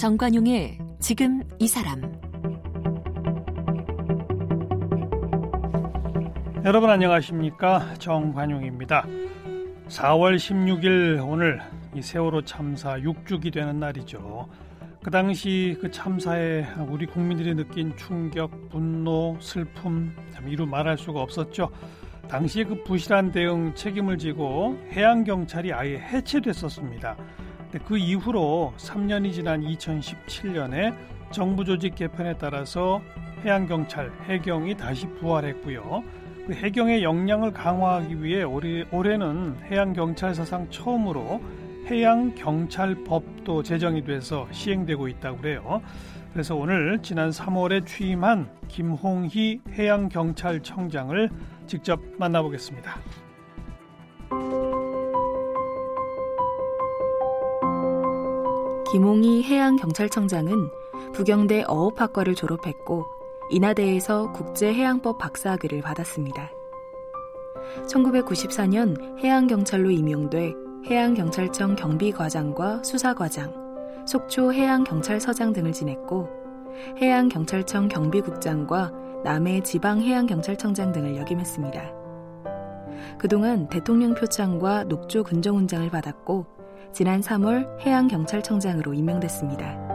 정관용의 지금 이 사람 여러분 안녕하십니까 정관용입니다. 4월 16일 오늘 이 세월호 참사 6주기 되는 날이죠. 그 당시 그 참사에 우리 국민들이 느낀 충격, 분노, 슬픔 참 이루 말할 수가 없었죠. 당시에 그 부실한 대응 책임을 지고 해양 경찰이 아예 해체됐었습니다. 그 이후로 3년이 지난 2017년에 정부 조직 개편에 따라서 해양 경찰 해경이 다시 부활했고요. 그 해경의 역량을 강화하기 위해 올해, 올해는 해양 경찰 사상 처음으로 해양 경찰법도 제정이 돼서 시행되고 있다고 그래요. 그래서 오늘 지난 3월에 취임한 김홍희 해양 경찰청장을 직접 만나보겠습니다. 김홍희 해양경찰청장은 부경대 어업학과를 졸업했고 인하대에서 국제해양법 박사학위를 받았습니다. 1994년 해양경찰로 임용돼 해양경찰청 경비과장과 수사과장, 속초 해양경찰서장 등을 지냈고 해양경찰청 경비국장과 남해 지방해양경찰청장 등을 역임했습니다. 그동안 대통령 표창과 녹조 근정훈장을 받았고 지난 3월 해양경찰청장으로 임명됐습니다.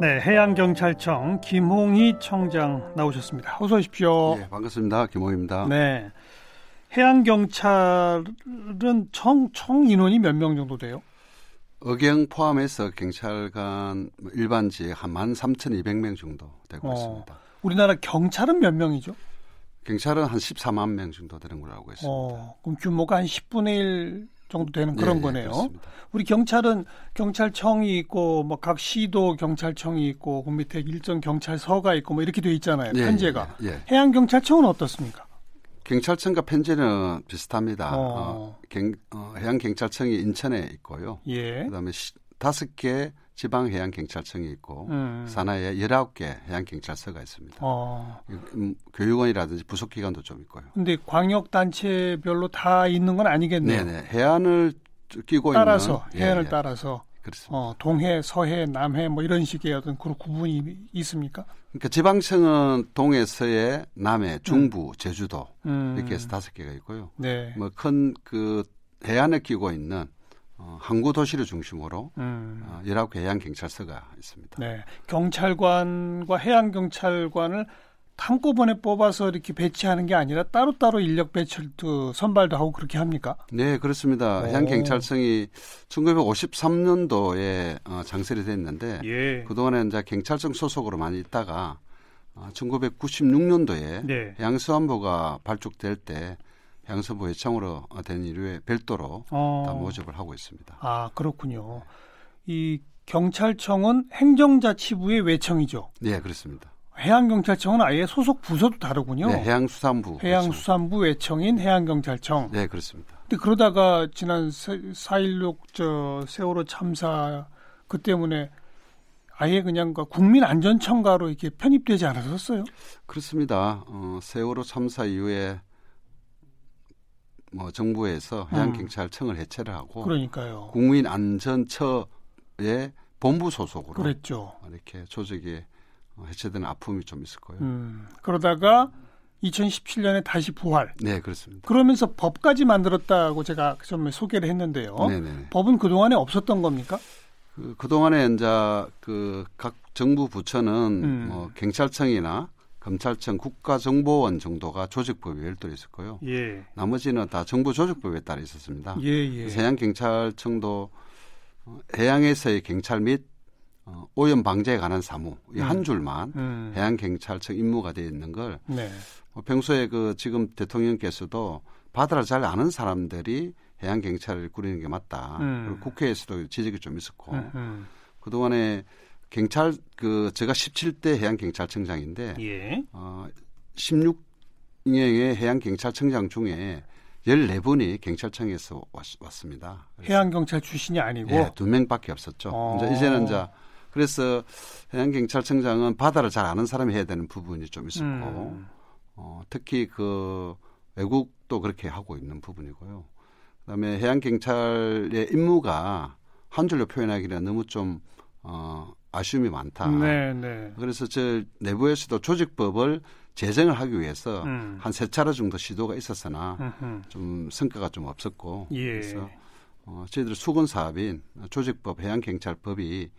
네, 해양경찰청 김홍희 청장 나오셨습니다. 어서 오십시오. 네, 반갑습니다. 김홍희입니다. 네. 해양경찰은 총, 총 인원이 몇 명 정도 돼요? 의경 포함해서 경찰관 뭐 일반직 한 13,200명 정도 되고 어, 있습니다. 우리나라 경찰은 몇 명이죠? 경찰은 한 14만 명 정도 되는 걸로 알고 있습니다. 어, 그럼 규모가 한 10분의 1 정도 되는 그런 예, 예, 거네요. 그렇습니다. 우리 경찰은 경찰청이 있고 뭐 각 시도 경찰청이 있고 그 밑에 일정 경찰서가 있고 뭐 이렇게 돼 있잖아요. 예, 편제가. 예, 예. 해양 경찰청은 어떻습니까? 경찰청과 편제는 비슷합니다. 어. 어, 경, 어, 해양 경찰청이 인천에 있고요. 예. 그다음에 시, 다섯 개 지방 해양 경찰청이 있고 음. 산하에 19개 해양 경찰서가 있습니다. 어. 음, 교육원이라든지 부속 기관도 좀 있고요. 근데 광역 단체별로 다 있는 건 아니겠네요. 네네. 해안을 끼고 따라서 있는 해안을 예, 예. 따라서 그렇습니다. 어, 동해, 서해, 남해 뭐 이런 식의 어떤 그런 구분이 있습니까? 그러니까 지방청은 동해, 서해, 남해, 중부, 제주도 음. 이렇게 해서 다섯 개가 있고요. 네. 뭐큰 그 해안을 끼고 있는 어, 항구 도시를 중심으로 음. 어, 19개 해양 경찰서가 있습니다. 네. 경찰관과 해양 경찰관을 한꺼번에 뽑아서 이렇게 배치하는 게 아니라 따로따로 인력 배출도 선발도 하고 그렇게 합니까? 네, 그렇습니다. 오. 해양 경찰청이 1953년도에 어, 장설이 됐는데 예. 그동안에 이제 경찰청 소속으로 많이 있다가 어, 1996년도에 네. 해양수안부가 발족될 때해 양수안부 회청으로 된 이후에 별도로 어. 다 모집을 하고 있습니다. 아, 그렇군요. 이 경찰청은 행정자치부의 외청이죠. 네, 그렇습니다. 해양경찰청은 아예 소속 부서도 다르군요. 네, 해양수산부. 해양수산부 외청인 해양경찰청. 네, 그렇습니다. 근데 그러다가 지난 4.16 저 세월호 참사 그 때문에 아예 그냥 그 국민안전청가로 이렇게 편입되지 않았었어요? 그렇습니다. 어, 세월호 참사 이후에 뭐 정부에서 해양경찰청을 해체를 하고 그러니까요. 국민안전처의 본부 소속으로 그랬죠. 이렇게 조직이 어, 해체되는 아픔이 좀 있을 거예요. 음, 그러다가 2017년에 다시 부활. 네, 그렇습니다. 그러면서 법까지 만들었다고 제가 좀 소개를 했는데요. 네네. 법은 그동안에 없었던 겁니까? 그, 그동안에 이제 그 각 정부 부처는 음. 뭐 경찰청이나 검찰청, 국가정보원 정도가 조직법이 별도로 있었고요. 예. 나머지는 다 정부 조직법에 따라 있었습니다. 예, 예. 그래서 해양 경찰청도 어, 해양에서의 경찰 및 어, 오염 방제에 관한 사무 이한 음. 줄만 음. 해양 경찰청 임무가 되어 있는 걸 네. 뭐 평소에 그 지금 대통령께서도 바다를 잘 아는 사람들이 해양 경찰을 꾸리는 게 맞다. 음. 그리고 국회에서도 지적이 좀 있었고 음, 음. 그동안에 경찰 그 제가 17대 해양 경찰청장인데 예. 어 16명의 해양 경찰청장 중에 14분이 경찰청에서 왔, 왔습니다. 그래서 해양 경찰 출신이 아니고. 예, 두 명밖에 없었죠. 어. 이제 이제는 이제 그래서 해양 경찰청장은 바다를 잘 아는 사람이 해야 되는 부분이 좀 있었고 음. 어, 특히 그 외국도 그렇게 하고 있는 부분이고요. 그다음에 해양 경찰의 임무가 한 줄로 표현하기는 너무 좀 어, 아쉬움이 많다. 네, 네. 그래서 저 내부에서도 조직법을 제정을 하기 위해서 음. 한세 차례 정도 시도가 있었으나 음흠. 좀 성과가 좀 없었고 예. 그래서 어, 저희들 수건 사업인 조직법 해양경찰법이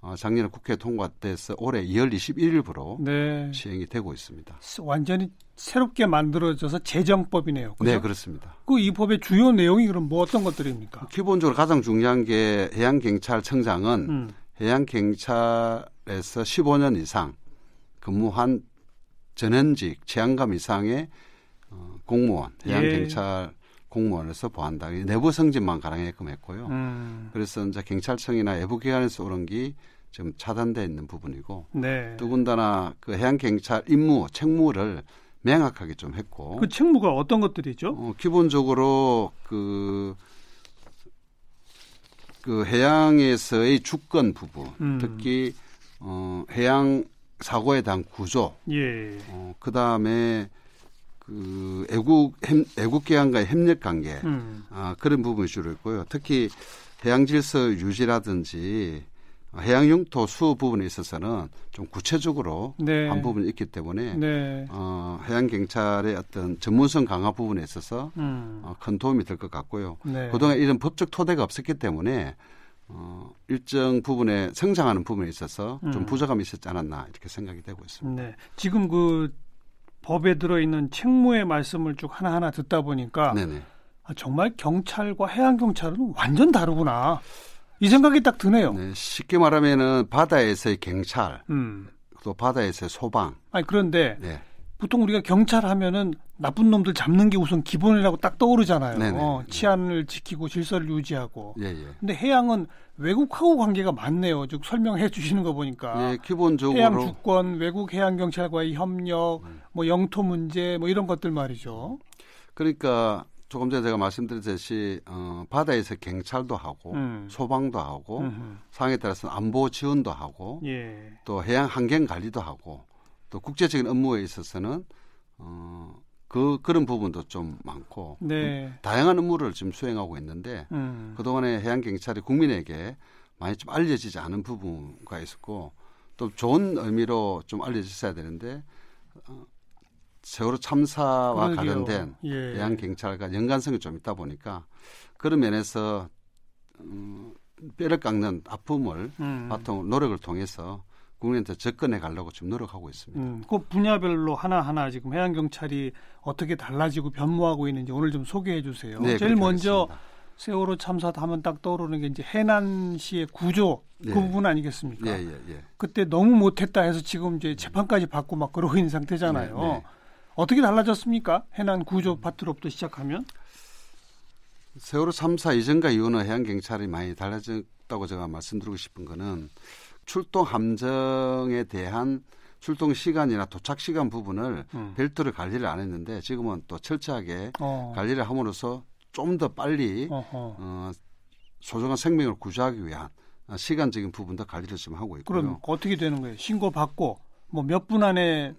어, 작년에 국회 통과돼서 올해 2월 21일부로 네. 시행이 되고 있습니다. 완전히 새롭게 만들어져서 제정법이네요. 그죠? 네, 그렇습니다. 그 이 법의 주요 내용이 그럼 뭐 어떤 것들입니까? 기본적으로 가장 중요한 게 해양경찰청장은 음. 해양 경찰에서 15년 이상 근무한 전현직 체안감 이상의 어, 공무원, 예. 해양 경찰 공무원에서 보한다. 내부 승진만 가능하게끔 했고요. 음. 그래서 이제 경찰청이나 외부기관에서 오는 게 지금 차단돼 있는 부분이고 네. 더군다나 그 해양 경찰 임무, 책무를 명확하게 좀 했고 그 책무가 어떤 것들이죠? 어, 기본적으로 그, 그 해양에서의 주권 부분, 음. 특히 어, 해양 사고에 대한 구조, 예. 어, 그 다음에 그 애국 협, 애국 기관과의 협력 관계, 음. 아, 그런 부분이 주로 있고요. 특히 해양 질서 유지라든지 해양 영토 수호 부분에 있어서는 좀 구체적으로 네. 한 부분이 있기 때문에 네. 어, 해양 경찰의 어떤 전문성 강화 부분에 있어서 음. 어, 큰 도움이 될 것 같고요. 네. 그동안 이런 법적 토대가 없었기 때문에 어, 일정 부분에 성장하는 부분에 있어서 좀 음. 부족함이 있었지 않았나 이렇게 생각이 되고 있습니다. 네. 지금 그 법에 들어 있는 책무의 말씀을 쭉 하나하나 듣다 보니까. 아, 정말 경찰과 해양 경찰은 완전 다르구나. 이 생각이 딱 드네요. 네, 쉽게 말하면은 바다에서의 경찰, 음. 또 바다에서의 소방, 아니 그런데 네, 보통 우리가 경찰 하면은 나쁜 놈들 잡는 게 우선 기본이라고 딱 떠오르잖아요. 네네. 어, 치안을 지키고 질서를 유지하고. 예, 예. 근데 해양은 외국하고 관계가 많네요. 즉 설명해 주시는 거 보니까. 예, 기본적으로 해양 주권, 외국 해양 경찰과의 협력, 뭐 영토 문제, 뭐 이런 것들 말이죠. 그러니까 조금 전에 제가 말씀드렸듯이 어, 바다에서 경찰도 하고 음. 소방도 하고 음흠. 상황에 따라서는 안보 지원도 하고 예. 또 해양 환경 관리도 하고 또 국제적인 업무에 있어서는 어, 그 그런 부분도 좀 많고 네. 다양한 업무를 지금 수행하고 있는데 음. 그동안에 해양 경찰이 국민에게 많이 좀 알려지지 않은 부분가 있었고 또 좋은 의미로 좀 알려졌어야 되는데 어, 세월호 참사와 그러게요. 관련된 예. 해양 경찰과 연관성이 좀 있다 보니까 그런 면에서 음, 뼈를 깎는 아픔을 음. 바통 노력을 통해서 국민한테 접근해 가려고 지금 노력하고 있습니다. 음, 그 분야별로 하나하나 지금 해양 경찰이 어떻게 달라지고 변모하고 있는지 오늘 좀 소개해 주세요. 네, 제일 먼저 하겠습니다. 세월호 참사 하면 딱 떠오르는 게 이제 해난시의 구조 그 네. 부분 아니겠습니까? 예, 예, 예. 그때 너무 못했다 해서 지금 이제 재판까지 받고 막 그러고 있는 상태잖아요. 어떻게 달라졌습니까? 해난 구조 파트로부터 시작하면? 세월호 참사 이전과 이후는 해양 경찰이 많이 달라졌다고 제가 말씀드리고 싶은 거는 출동 함정에 대한 출동 시간이나 도착 시간 부분을 음. 별도로 관리를 안 했는데 지금은 또 철저하게 어. 관리를 함으로써 좀 더 빨리 어허. 어, 소중한 생명을 구조하기 위한 어, 시간적인 부분도 관리를 지금 하고 있고요. 그럼 어떻게 되는 거예요? 신고 받고 뭐 몇 분 안에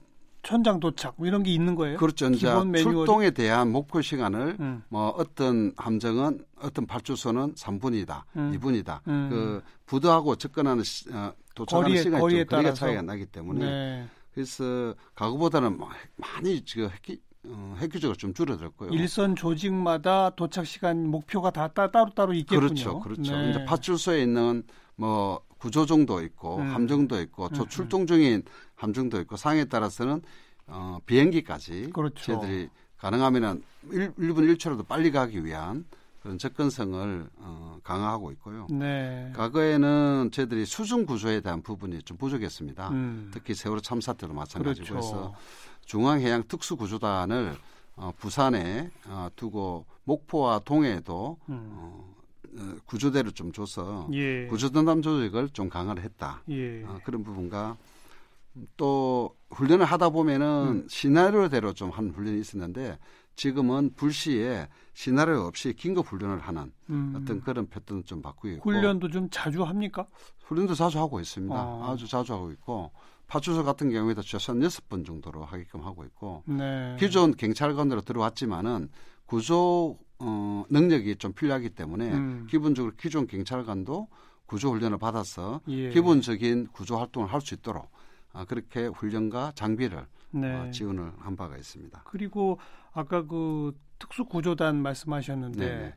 천장 도착 뭐 이런 게 있는 거예요? 그렇죠. 이제? 출동에 대한 목표 시간을 음. 뭐 어떤 함정은 어떤 발주소는 3분이다, 음. 2분이다. 음. 그 부도하고 접근하는 시, 어, 도착하는 거리에- 시간이 거리에 좀 거리가 따라서. 차이가 나기 때문에 네. 그래서 과거보다는 뭐 많이 지금 획기, 어, 획기적으로 좀 줄어들었고요. 일선 조직마다 도착 시간 목표가 다 따, 따로 따로 있겠군요. 그렇죠, 그렇죠. 네. 이제 파출소에 있는 뭐 구조정도 있고 음. 함정도 있고 또 음, 출동 중인 함정도 있고 상황에 따라서는 어, 비행기까지 그렇죠. 저희들이 가능하면은 1, 1분 1초라도 빨리 가기 위한 그런 접근성을 어, 강화하고 있고요. 네. 과거에는 저희들이 수중 구조에 대한 부분이 좀 부족했습니다. 음. 특히 세월호 참사 때도 마찬가지고 그렇죠. 해서 중앙해양 특수구조단을 어, 부산에 어, 두고 목포와 동해에도 음. 어, 어, 구조대를 좀 줘서 예. 구조전담 조직을 좀 강화를 했다. 예. 어, 그런 부분과 또 훈련을 하다 보면은 음. 시나리오대로 좀 한 훈련이 있었는데 지금은 불시에 시나리오 없이 긴급 훈련을 하는 음. 어떤 그런 패턴을 좀 바꾸고 있고 훈련도 좀 자주 합니까? 훈련도 자주 하고 있습니다. 어. 아주 자주 하고 있고 파출소 같은 경우에도 최소한 여섯 번 정도로 하게끔 하고 있고 네. 기존 경찰관으로 들어왔지만은 구조 어, 능력이 좀 필요하기 때문에 음. 기본적으로 기존 경찰관도 구조 훈련을 받아서 예. 기본적인 구조 활동을 할 수 있도록 아, 그렇게 훈련과 장비를 네. 어, 지원을 한 바가 있습니다. 그리고 아까 그 특수 구조단 말씀하셨는데 네네.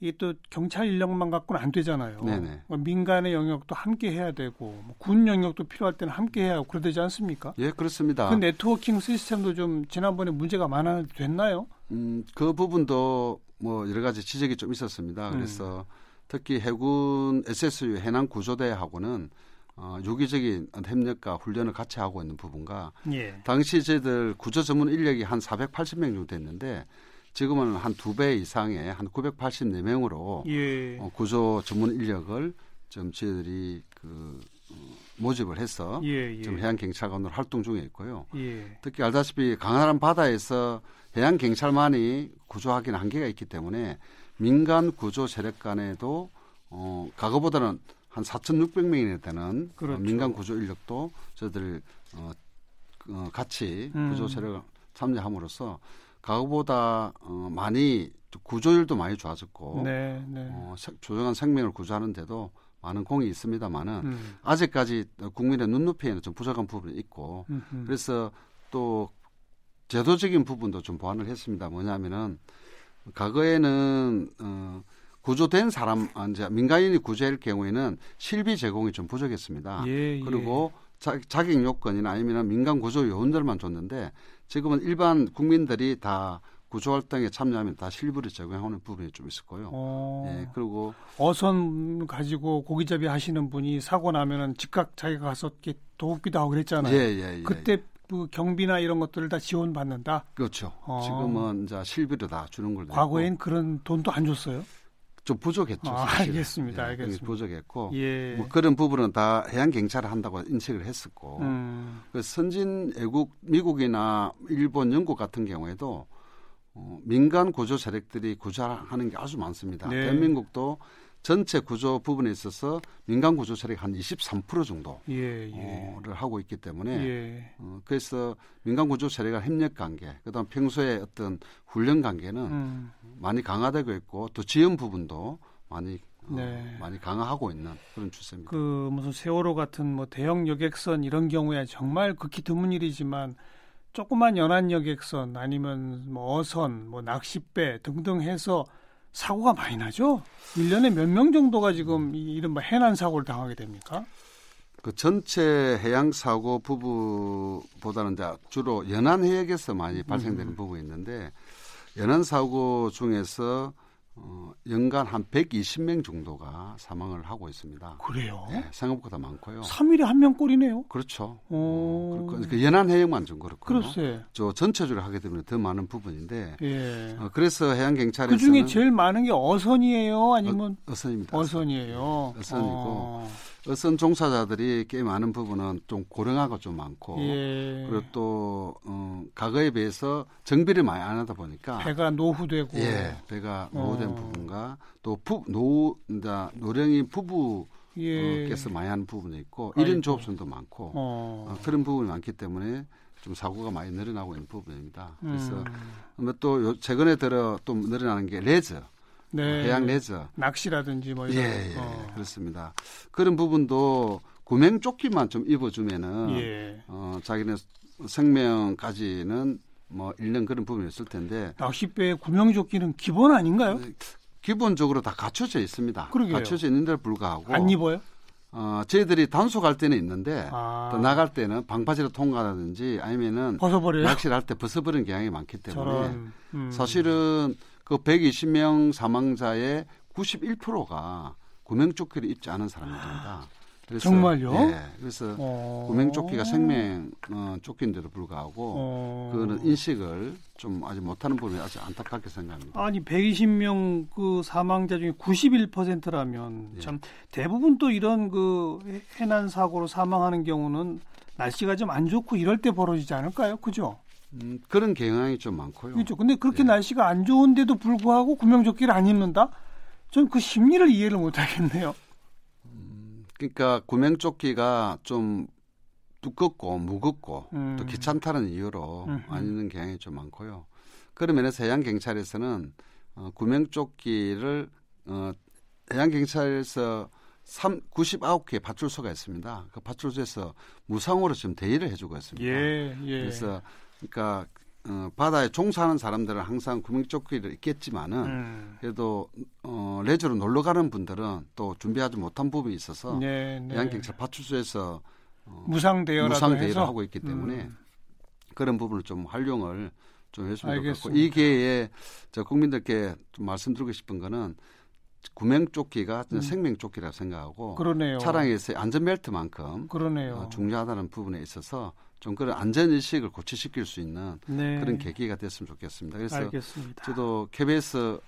이게 또 경찰 인력만 갖고는 안 되잖아요. 뭐 민간의 영역도 함께 해야 되고 뭐 군 영역도 필요할 때는 함께 해야 하고 그러되지 않습니까? 예, 그렇습니다. 그 네트워킹 시스템도 좀 지난번에 문제가 많아 됐나요? 음, 그 부분도 뭐 여러 가지 지적이 좀 음. 있었습니다. 그래서 특히 해군 SSU 해남 구조대하고는 어, 유기적인 협력과 훈련을 같이 하고 있는 부분과 예. 당시 저희들 구조 전문 인력이 한 480명 정도 됐는데 지금은 한 두 배 이상의 한 984명으로 예. 어, 구조 전문 인력을 좀 저희들이 그 어, 모집을 해서 예. 예. 지금 해양 경찰관으로 활동 중에 있고요. 예. 특히 알다시피 강한 바다에서 해양 경찰만이 구조하기는 한계가 있기 때문에 민간 구조 세력 간에도 어, 과거보다는 한 4,600명이나 되는 그렇죠. 어, 민간 구조 인력도 저희들 어, 어, 같이 음. 구조 세력을 참여함으로써 과거보다 어, 많이 구조율도 많이 좋아졌고 네. 네. 어, 세- 조용한 생명을 구조하는데도 많은 공이 있습니다만은 음. 아직까지 국민의 눈높이에는 좀 부족한 부분이 있고 음흠. 그래서 또 제도적인 부분도 좀 보완을 했습니다. 뭐냐면은 과거에는 어, 구조된 사람 아, 이제 민간인이 구조할 경우에는 실비 제공이 좀 부족했습니다. 예, 예. 그리고 자, 자격 요건이나 아니면 민간 구조 요원들만 줬는데 지금은 일반 국민들이 다 구조 활동에 참여하면 다 실비를 제공하는 부분이 좀 있었고요. 어, 예, 그리고 어선 가지고 고기잡이 하시는 분이 사고 나면은 즉각 자기가 가서 이렇게 도우기도 하고 예, 그랬잖아요. 예, 예. 그때 그 경비나 이런 것들을 다 지원받는다. 그렇죠. 어. 지금은 이제 실비를 다 주는 걸로 과거엔 그런 돈도 안 줬어요. 좀 부족했죠. 아. 알겠습니다, 예, 알겠습니다. 부족했고 예. 뭐 그런 부분은 다 해양 경찰을 한다고 인식을 했었고 음, 그 선진 애국 미국이나 일본, 영국 같은 경우에도 어, 민간 구조 세력들이 구조하는 게 아주 많습니다. 네. 대한민국도 전체 구조 부분에 있어서 민간 구조 세력 한23% 정도를 예, 예. 하고 있기 때문에 예. 어, 그래서 민간 구조 세력과 협력 관계, 그다음 평소에 어떤 훈련 관계는 음, 많이 강화되고 있고 또 지원 부분도 많이 어, 네. 많이 강화하고 있는 그런 추세입니다. 그 무슨 세월호 같은 뭐 대형 여객선 이런 경우에 정말 극히 드문 일이지만 조그만 연안 여객선 아니면 뭐 어선, 뭐 낚싯배 등등 해서 사고가 많이 나죠. 1년에 몇 명 정도가 지금 이 이른바 해난 사고를 당하게 됩니까? 그 전체 해양 사고 부부보다는 주로 연안 해역에서 많이 발생되는 부분이 있는데 연안 사고 중에서 어, 연간 한 120명 정도가 사망을 하고 있습니다. 그래요? 네, 생각보다 많고요. 3일에 한 명 꼴이네요. 그렇죠. 오. 어, 그러니까 그 연안 해역만 좀 그렇고요. 저 전체적으로 하게 되면 더 많은 부분인데 예. 어, 그래서 해양 경찰에서는 그 중에 제일 많은 게 어선이에요? 아니면 어선입니다. 어선이에요? 어선이고. 어. 어선 종사자들이 꽤 많은 부분은 좀 고령화가 좀 많고 예. 그리고 또 어, 과거에 비해서 정비를 많이 안 하다 보니까 배가 노후되고 예 배가 노후된 어. 부분과 또 부 노 이제 노령인 예. 부부께서 많이 하는 부분이 있고 아이고. 일인 조업선도 많고 어. 어, 그런 부분이 많기 때문에 좀 사고가 많이 늘어나고 있는 부분입니다. 그래서 음. 요- 최근에 들어 또 늘어나는 게 레저 네. 어, 해양 레저 낚시라든지 뭐 이런 예, 예, 어. 그렇습니다. 그런 부분도 구명 조끼만 좀 입어주면은 예. 어, 자기네 생명까지는 뭐 잃는 그런 부분이 있을 텐데 낚싯배 구명조끼는 기본 아닌가요? 기본적으로 다 갖춰져 있습니다. 그러게요. 갖춰져 있는데 불구하고 안 입어요? 어, 저희들이 단속할 때는 있는데 아. 또 나갈 때는 방파제로 통과하든지 아니면은 벗어버려요? 낚시를 할 때 벗어버리는 경향이 많기 때문에. 음. 사실은 그 120명 사망자의 91%가 구명조끼를 입지 않은 사람들입니다. 그래서, 정말요? 예, 그래서 어. 구명조끼가 생명 어, 조끼인데도 불구하고 어. 그거는 인식을 좀 아직 못하는 부분이 아주 안타깝게 생각합니다. 아니 120명 그 사망자 중에 91%라면 예. 참 대부분 또 이런 그 해- 해난 사고로 사망하는 경우는 날씨가 좀 안 좋고 이럴 때 벌어지지 않을까요? 그죠? 음, 그런 경향이 좀 많고요. 그렇죠. 근데 그렇게 예. 날씨가 안 좋은데도 불구하고 구명조끼를 안 입는다? 전 그 심리를 이해를 못 하겠네요. 그러니까 구명조끼가 좀 두껍고 무겁고 음. 또 귀찮다는 이유로 음흠. 안 입는 경향이 좀 많고요. 그런 면에서 해양 경찰에서는 어, 구명조끼를 어, 해양 경찰에서 3, 99개 파출소가 있습니다. 그 파출소에서 무상으로 지금 대의를 해주고 있습니다. 예, 예. 그래서 그러니까 어, 바다에 종사하는 사람들은 항상 구명조끼를 입겠지만은 음. 그래도 어, 레저로 놀러 가는 분들은 또 준비하지 못한 부분이 있어서 네, 네. 해양경찰 파출소에서 어, 무상 해서 하고 있기 때문에 음. 그런 부분을 좀 활용을 좀 해주면 좋겠고 알겠습니다. 이 기회에 저 국민들께 좀 말씀드리고 싶은 거는 구명조끼가 음. 생명조끼라고 생각하고 그러네요. 차량에서의 안전벨트만큼 그러네요. 어, 중요하다는 부분에 있어서 좀 그런 안전 의식을 고취시킬 수 있는 네. 그런 계기가 됐으면 좋겠습니다. 그래서 알겠습니다. 저도 KBS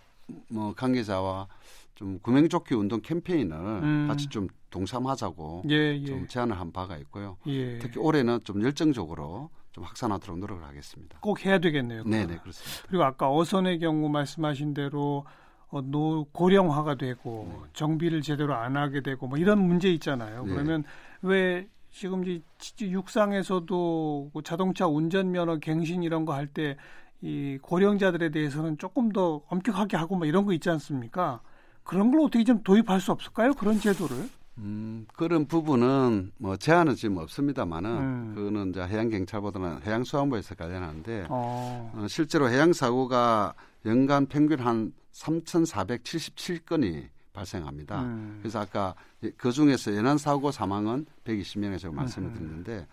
뭐 관계자와 좀 구명조끼 운동 캠페인을 음. 같이 좀 동참하자고 예, 예. 좀 제안을 한 바가 있고요. 예. 특히 올해는 좀 열정적으로 좀 확산하도록 노력을 하겠습니다. 꼭 해야 되겠네요. 네. 네, 그렇습니다. 그리고 아까 어선의 경우 말씀하신 대로 어, 노, 고령화가 되고 정비를 제대로 안 하게 되고 뭐 이런 문제 있잖아요. 네. 그러면 왜 지금 이 지- 육상에서도 그 자동차 운전 면허 갱신 이런 거 할 때 이 고령자들에 대해서는 조금 더 엄격하게 하고 뭐 이런 거 있지 않습니까? 그런 걸 어떻게 좀 도입할 수 없을까요? 그런 제도를? 음, 그런 부분은 뭐 제한은 지금 없습니다만은 음. 그거는 이제 해양 경찰보다는 해양수산부에서 관련하는데 어, 어, 실제로 해양 사고가 연간 평균 한 3,477건이 발생합니다. 음. 그래서 아까 그 중에서 연안 사고 사망은 120명에 제가 말씀을 음. 드렸는데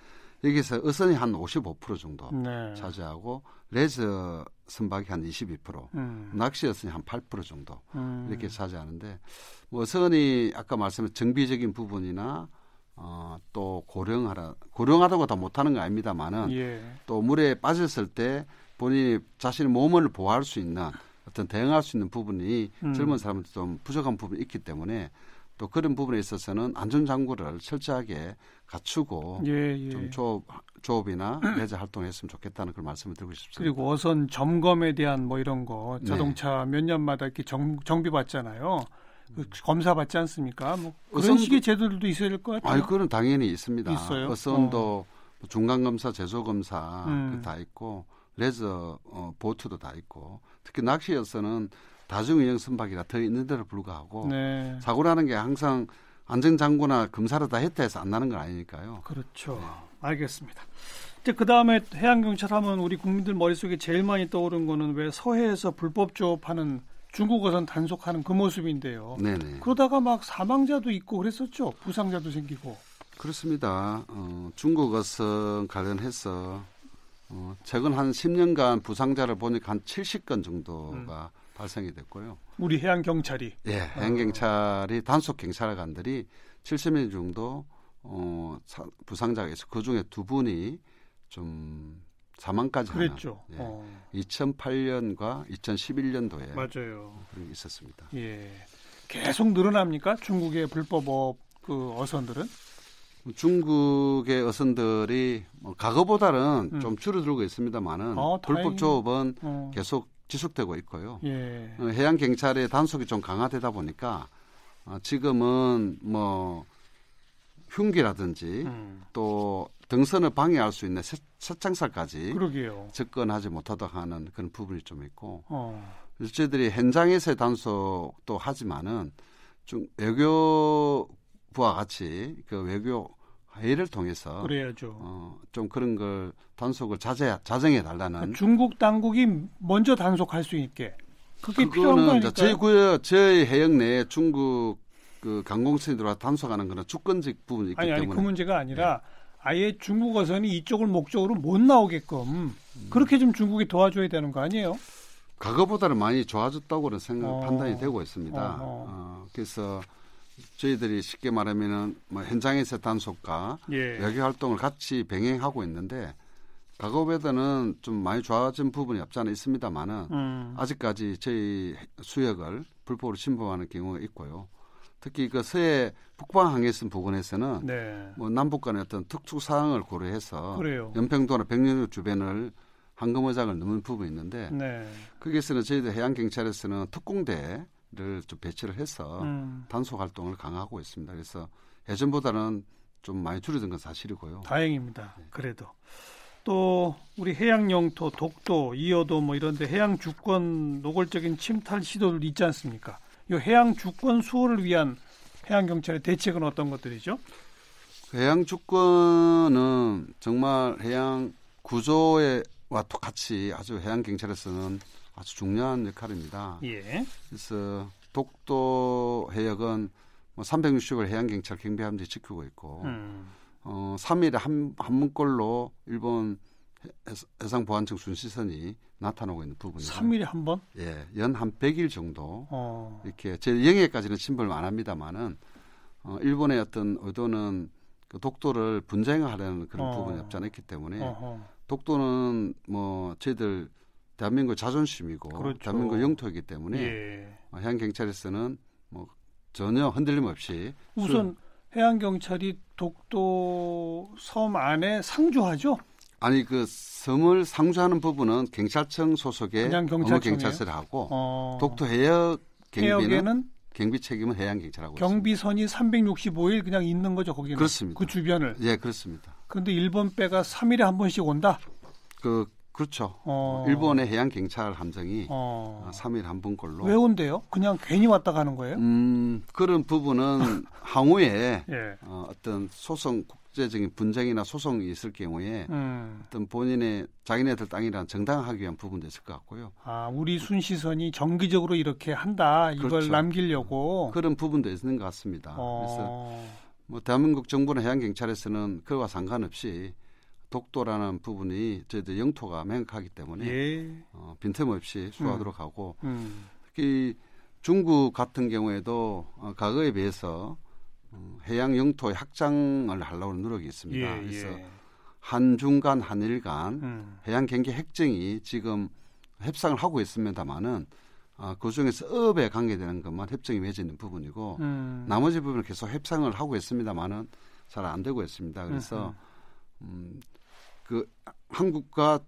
여기서 어선이 한 55% 정도 네. 차지하고 레저 선박이 한 22%, 음, 낚시 어선이 한 8% 정도 음. 이렇게 차지하는데 뭐 어선이 아까 말씀한 정비적인 부분이나 어, 또 고령하라 고령하다고 다 못하는 거 아닙니다만은 예. 또 물에 빠졌을 때 본인이 자신의 몸을 보호할 수 있는 어떤 대응할 수 있는 부분이 음. 젊은 사람들 좀 부족한 부분이 있기 때문에 또 그런 부분에 있어서는 안전장구를 철저하게 갖추고 예, 예. 좀 조업, 조업이나 레저 활동을 했으면 좋겠다는 그걸 말씀을 드리고 싶습니다. 그리고 어선 점검에 대한 뭐 이런 거 네. 자동차 몇 년마다 이렇게 정, 정비 받잖아요. 그 검사 받지 않습니까? 뭐 그런 어선도- 식의 제도들도 있어야 될 것 같아요. 아이 그건 당연히 있습니다. 있어요? 어선도 중간 검사, 제소 검사 음. 그다 있고 레저 어, 보트도 다 있고 특히 낚시에서는 다중이용 선박이라 더 있는 데도 불구하고 네, 사고 나는 게 항상 안전장구나 검사를 다 했다 해서 안 나는 건 아니니까요. 그렇죠. 알겠습니다. 이제 그 다음에 해양경찰 하면 우리 국민들 머릿속에 제일 많이 떠오른 거는 왜 서해에서 불법 조업하는 중국 어선 단속하는 그 모습인데요. 네네. 그러다가 막 사망자도 있고 그랬었죠. 부상자도 생기고. 그렇습니다. 어, 중국 어선 관련해서 어, 최근 한 10년간 부상자를 보니까 한 70건 정도가 발생이 됐고요. 우리 해양 경찰이. 예, 해양 경찰이 단속 경찰관들이 70명 정도 어, 사- 부상자가 있어 그 중에 두 분이 좀 사망까지 그랬죠. 예, 어, 2008년과 2011년도에 맞아요. 그런 게 있었습니다. 예. 계속 늘어납니까? 중국의 불법업 그 어선들은? 중국의 어선들이 뭐 과거보다는 음. 좀 줄어들고 있습니다만은 어, 다행이네. 불법 조업은 어. 계속 지속되고 있고요. 예. 어, 해양 경찰의 단속이 좀 강화되다 보니까 어, 지금은 뭐 흉기라든지 음. 또 등선을 방해할 수 있는 새- 그러게요. 접근하지 못하도록 하는 그런 부분이 좀 있고 어. 저희들이 현장에서의 단속도 하지만은 좀 외교부와 같이 그 외교 회의를 통해서 그래야죠. 어, 좀 그런 걸 단속을 자제 자정해 달라는 그러니까 중국 당국이 먼저 단속할 수 있게 그게 필요한 거 그거는 이제 아닐까요? 저희 구역 저희 해역 내에 중국 그 강공선이 들어와 단속하는 거는 주권적 부분이 있기 아니 아니 때문에 그 문제가 아니라 네. 아예 중국 어선이 이쪽을 목적으로 못 나오게끔 음. 그렇게 좀 중국이 도와줘야 되는 거 아니에요? 과거보다는 많이 좋아졌다고는 생각 어. 판단이 되고 있습니다. 어허. 어, 그래서 저희들이 쉽게 말하면은 뭐 현장에서 단속과 예. 외교 활동을 같이 병행하고 있는데 과거보다는 좀 많이 좋아진 부분이 없지 않아 있습니다만은 음. 아직까지 저희 수역을 불법으로 침범하는 경우가 있고요. 특히 그 서해 북방 항해선 부근에서는 네. 뭐 남북 간의 어떤 특殊사항을 고려해서 그래요. 연평도나 백령도 주변을 황금어장을 넘는 부분이 있는데 네. 거기에서는 저희들 해양 경찰에서는 특공대를 좀 배치를 해서 음. 단속 활동을 강화하고 있습니다. 그래서 예전보다는 좀 많이 줄어든 건 사실이고요. 다행입니다. 그래도 또 우리 해양 영토, 독도, 이어도 뭐 이런데 해양 주권 노골적인 침탈 시도들 있지 않습니까? 이 해양 주권 수호를 위한 해양 경찰의 대책은 어떤 것들이죠? 해양 주권은 정말 해양 구조와 똑같이 아주 해양 경찰에서는 아주 중요한 역할입니다. 예. 그래서 독도 해역은 뭐 360을 해양 경찰 경비함들이 지키고 있고 음. 어 3일에 한, 한 번꼴로 일본 해상 보안청 순시선이 나타나고 있는 부분이에요. 3일에 한 번? 예, 연 한 100일 정도 어. 이렇게 제 영해까지는 침범을 안 합니다만은 어, 일본의 어떤 의도는 그 독도를 분쟁하려는 그런 어. 부분이 없지 않았기 때문에 어허. 독도는 뭐 저희들 대한민국 자존심이고 그렇죠. 대한민국 영토이기 때문에 예. 어, 해양 경찰에서는 뭐 전혀 흔들림 없이 우선 해양 경찰이 독도 섬 안에 상주하죠? 아니 그 섬을 상주하는 부분은 경찰청 소속의 그냥 경찰청이에요? 경찰서를 하고 어. 독도 해역 경비는 경비 책임은 해양 경찰하고 경비선이 365일 그냥 있는 거죠, 거기는. 그렇습니다. 그 주변을. 있습니다. 예, 그렇습니다. 그런데 일본 배가 3일에 한 번씩 온다? 그 그렇죠. 어. 일본의 해양 경찰 함정이 어. 3일 한 번꼴로 왜 온대요? 그냥 괜히 왔다 가는 거예요? 음, 그런 부분은 향후에 예. 어, 어떤 소송 국제적인 분쟁이나 소송이 있을 경우에 음. 어떤 본인의 자기네들 땅이란 정당하기 위한 부분도 있을 것 같고요. 아, 우리 순시선이 정기적으로 이렇게 한다. 이걸 그렇죠. 남기려고. 그런 부분도 있는 것 같습니다. 그래서 어. 뭐 대한민국 정부나 해양 경찰에서는 그와 상관없이 독도라는 부분이 저희들 영토가 명확하기 때문에 예. 어, 빈틈없이 수하도록 하고 음. 특히 중국 같은 경우에도 어, 과거에 비해서 어, 해양 영토의 확장을 하려고 하는 노력이 있습니다. 예, 그래서 예. 한중 간, 한일 간 음. 해양 경계 핵정이 지금 협상을 하고 있습니다만은 어, 그 중에서 업에 관계되는 것만 협정이 맺어있는 부분이고 음. 나머지 부분은 계속 협상을 하고 있습니다만은 잘안 되고 있습니다. 그래서 음, 그 한국과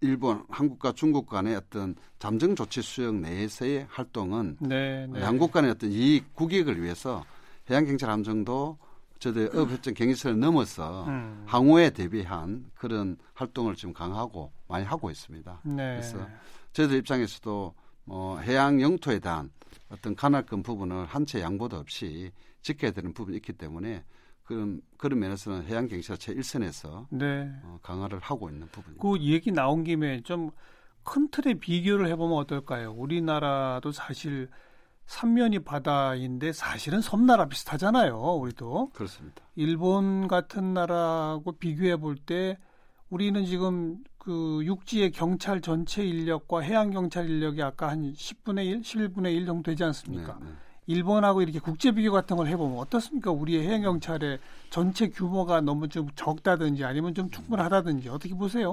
일본, 한국과 중국 간의 어떤 잠정 조치 수역 내에서의 활동은 네, 네. 양국 간의 어떤 이익, 국익을 위해서 해양경찰 함정도 저들 업협정 경계선을 넘어서 음. 항우에 대비한 그런 활동을 지금 강화하고 많이 하고 있습니다. 네. 그래서 저희들 입장에서도 뭐 해양 영토에 대한 어떤 간헐권 부분을 한 채 양보도 없이 지켜야 되는 부분이 있기 때문에 그런 그런 면에서는 해양 경찰 제 1선에서 네. 어, 강화를 하고 있는 부분입니다. 그 얘기 나온 김에 좀 큰 틀의 비교를 해보면 어떨까요? 우리나라도 사실 삼면이 바다인데 사실은 섬나라 비슷하잖아요. 우리도 그렇습니다. 일본 같은 나라하고 비교해 볼 때 우리는 지금 그 육지의 경찰 전체 인력과 해양 경찰 인력이 아까 한 10분의 1, 11분의 1 정도 되지 않습니까? 네, 네. 일본하고 이렇게 국제 비교 같은 걸 해보면 어떻습니까? 우리의 해양 경찰의 전체 규모가 너무 좀 적다든지 아니면 좀 충분하다든지 어떻게 보세요?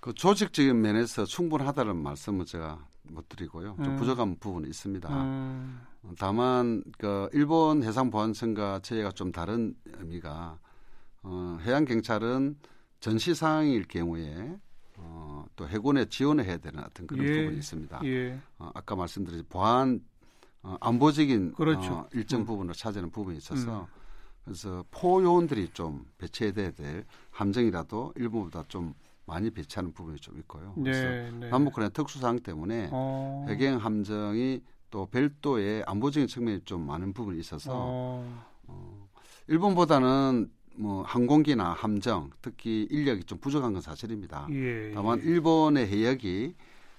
그 조직적인 면에서 충분하다는 말씀은 제가 못 드리고요. 좀 음. 부족한 부분이 있습니다. 음, 다만 그 일본 해상보안청과 저희가 좀 다른 의미가 어, 해양 경찰은 전시 상황일 경우에 어, 또 해군에 지원을 해야 되는 어떤 그런 예. 부분이 있습니다. 예, 어, 아까 말씀드린 보안 어, 안보적인 그렇죠. 어, 일정 음. 부분을 차지하는 부분이 있어서 그래서 포요원들이 좀 배치해야 될 함정이라도 일본보다 좀 많이 배치하는 부분이 좀 있고요. 그래서 네, 네. 남북한의 특수사항 때문에 어, 해경 함정이 또 별도의 안보적인 측면이 좀 많은 부분이 있어서 어, 어, 일본보다는 뭐 항공기나 함정 특히 인력이 좀 부족한 건 사실입니다. 예, 다만 예. 일본의 해역이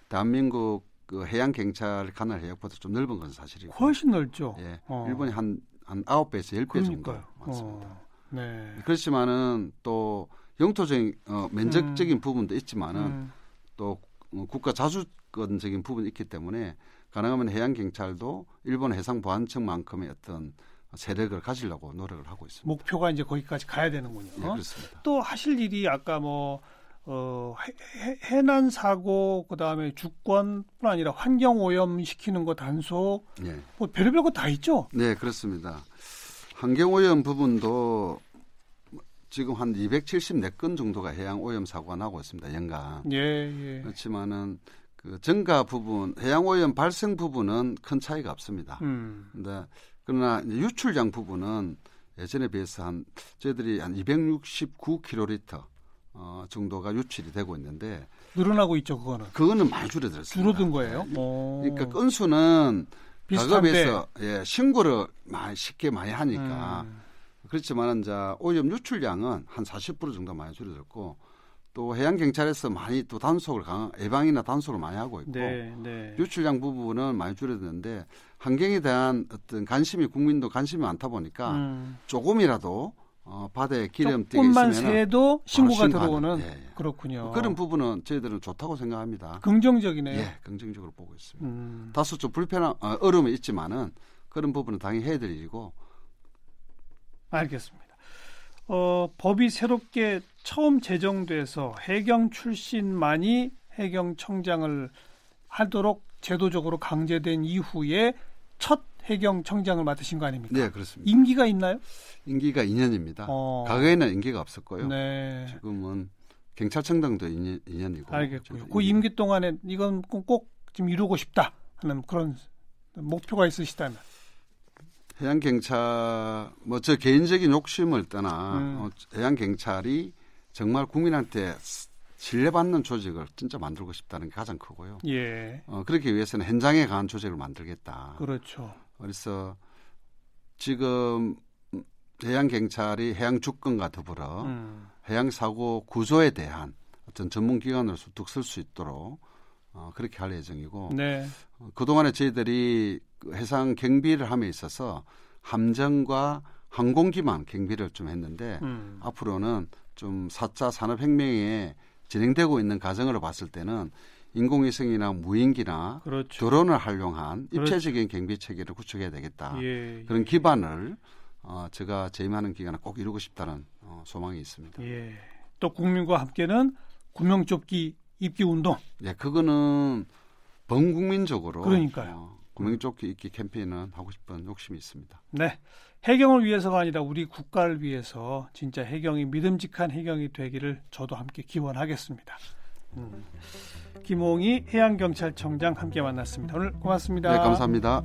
대한민국 그 해양 경찰 관할 해역보다 좀 넓은 건 사실이고. 훨씬 넓죠. 예, 어. 일본이 한한 아홉 배에서 열 배 정도. 많습니다. 어, 네. 그렇지만은 또 영토적인 어, 면적적인 부분도 있지만은 음, 또 어, 국가 자주권적인 부분이 있기 때문에 가능하면 해양 경찰도 일본 해상 보안청만큼의 어떤 세력을 가지려고 노력을 하고 있습니다. 목표가 이제 거기까지 가야 되는군요. 예, 그렇습니다. 또 하실 일이 아까 뭐 어, 해, 해- 해난 사고 그다음에 주권뿐 아니라 환경 오염 시키는 거 단속 예. 뭐 별의별 거 다 있죠. 네, 그렇습니다. 환경 오염 부분도 지금 한 274건 정도가 해양 오염 사고가 나고 있습니다. 연간. 예, 예. 그렇지만은 그 증가 부분, 해양 오염 발생 부분은 큰 차이가 없습니다. 음. 근데 그러나 유출량 부분은 예전에 비해서 한 저희들이 한 269km 어, 정도가 유출이 되고 있는데 늘어나고 있죠, 그거는. 그거는 많이 줄어들었습니다. 줄어든 거예요? 오. 그러니까 건수는. 가급에서 예, 신고를 많이 쉽게 많이 하니까 음. 그렇지만은 이제 오염 유출량은 한 40% 정도 많이 줄어들고 또 해양 경찰에서 많이 또 단속을 강 예방이나 단속을 많이 하고 있고 네, 네. 유출량 부분은 많이 줄어드는데 환경에 대한 어떤 관심이 국민도 관심이 많다 보니까 음. 조금이라도 어, 바다에 조금만 있으면 새도 신고가 들어오는 예, 예. 그렇군요. 그런 부분은 저희들은 좋다고 생각합니다. 긍정적이네요. 예, 긍정적으로 보고 있습니다. 음. 다소 좀 불편한 어, 어려움이 있지만은 그런 부분은 당연히 될 일이고 알겠습니다. 어, 법이 새롭게 처음 제정돼서 해경 출신만이 해경청장을 하도록 제도적으로 강제된 이후에 첫 해경 청장을 맡으신 거 아닙니까? 네 그렇습니다. 임기가 있나요? 임기가 2년입니다. 어. 과거에는 임기가 없었고요. 네. 지금은 경찰청장도 2년, 2년이고 알겠고요. 그 임기 동안에 이건 꼭, 꼭 지금 이루고 싶다 하는 그런 목표가 있으시다면 해양 경찰 뭐 저 개인적인 욕심을 떠나 음. 어, 해양 경찰이 정말 국민한테 신뢰받는 조직을 진짜 만들고 싶다는 게 가장 크고요. 예 어, 그렇기 위해서는 현장에 강한 조직을 만들겠다. 그렇죠. 그래서 지금 해양 경찰이 해양 주권과 더불어 음. 해양 사고 구조에 대한 어떤 전문 기관으로서 뚝설 수 있도록 어, 그렇게 할 예정이고 네. 어, 그동안에 저희들이 그 해상 경비를 함에 있어서 함정과 항공기만 경비를 좀 했는데 음. 앞으로는 좀 4차 산업혁명에 진행되고 있는 과정으로 봤을 때는 인공위성이나 무인기나 그렇죠. 드론을 활용한 그렇죠. 입체적인 경비 체계를 구축해야 되겠다. 예. 그런 기반을 어, 제가 재임하는 기간에 꼭 이루고 싶다는 어, 소망이 있습니다. 예. 또 국민과 함께는 구명조끼 입기 운동. 예, 그거는 범국민적으로 그러니까요. 어, 구명조끼 입기 캠페인은 하고 싶은 욕심이 있습니다. 네. 해경을 위해서가 아니라 우리 국가를 위해서 진짜 해경이 믿음직한 해경이 되기를 저도 함께 기원하겠습니다. 음. 김홍희 해양경찰청장 함께 만났습니다. 오늘 고맙습니다. 네, 감사합니다.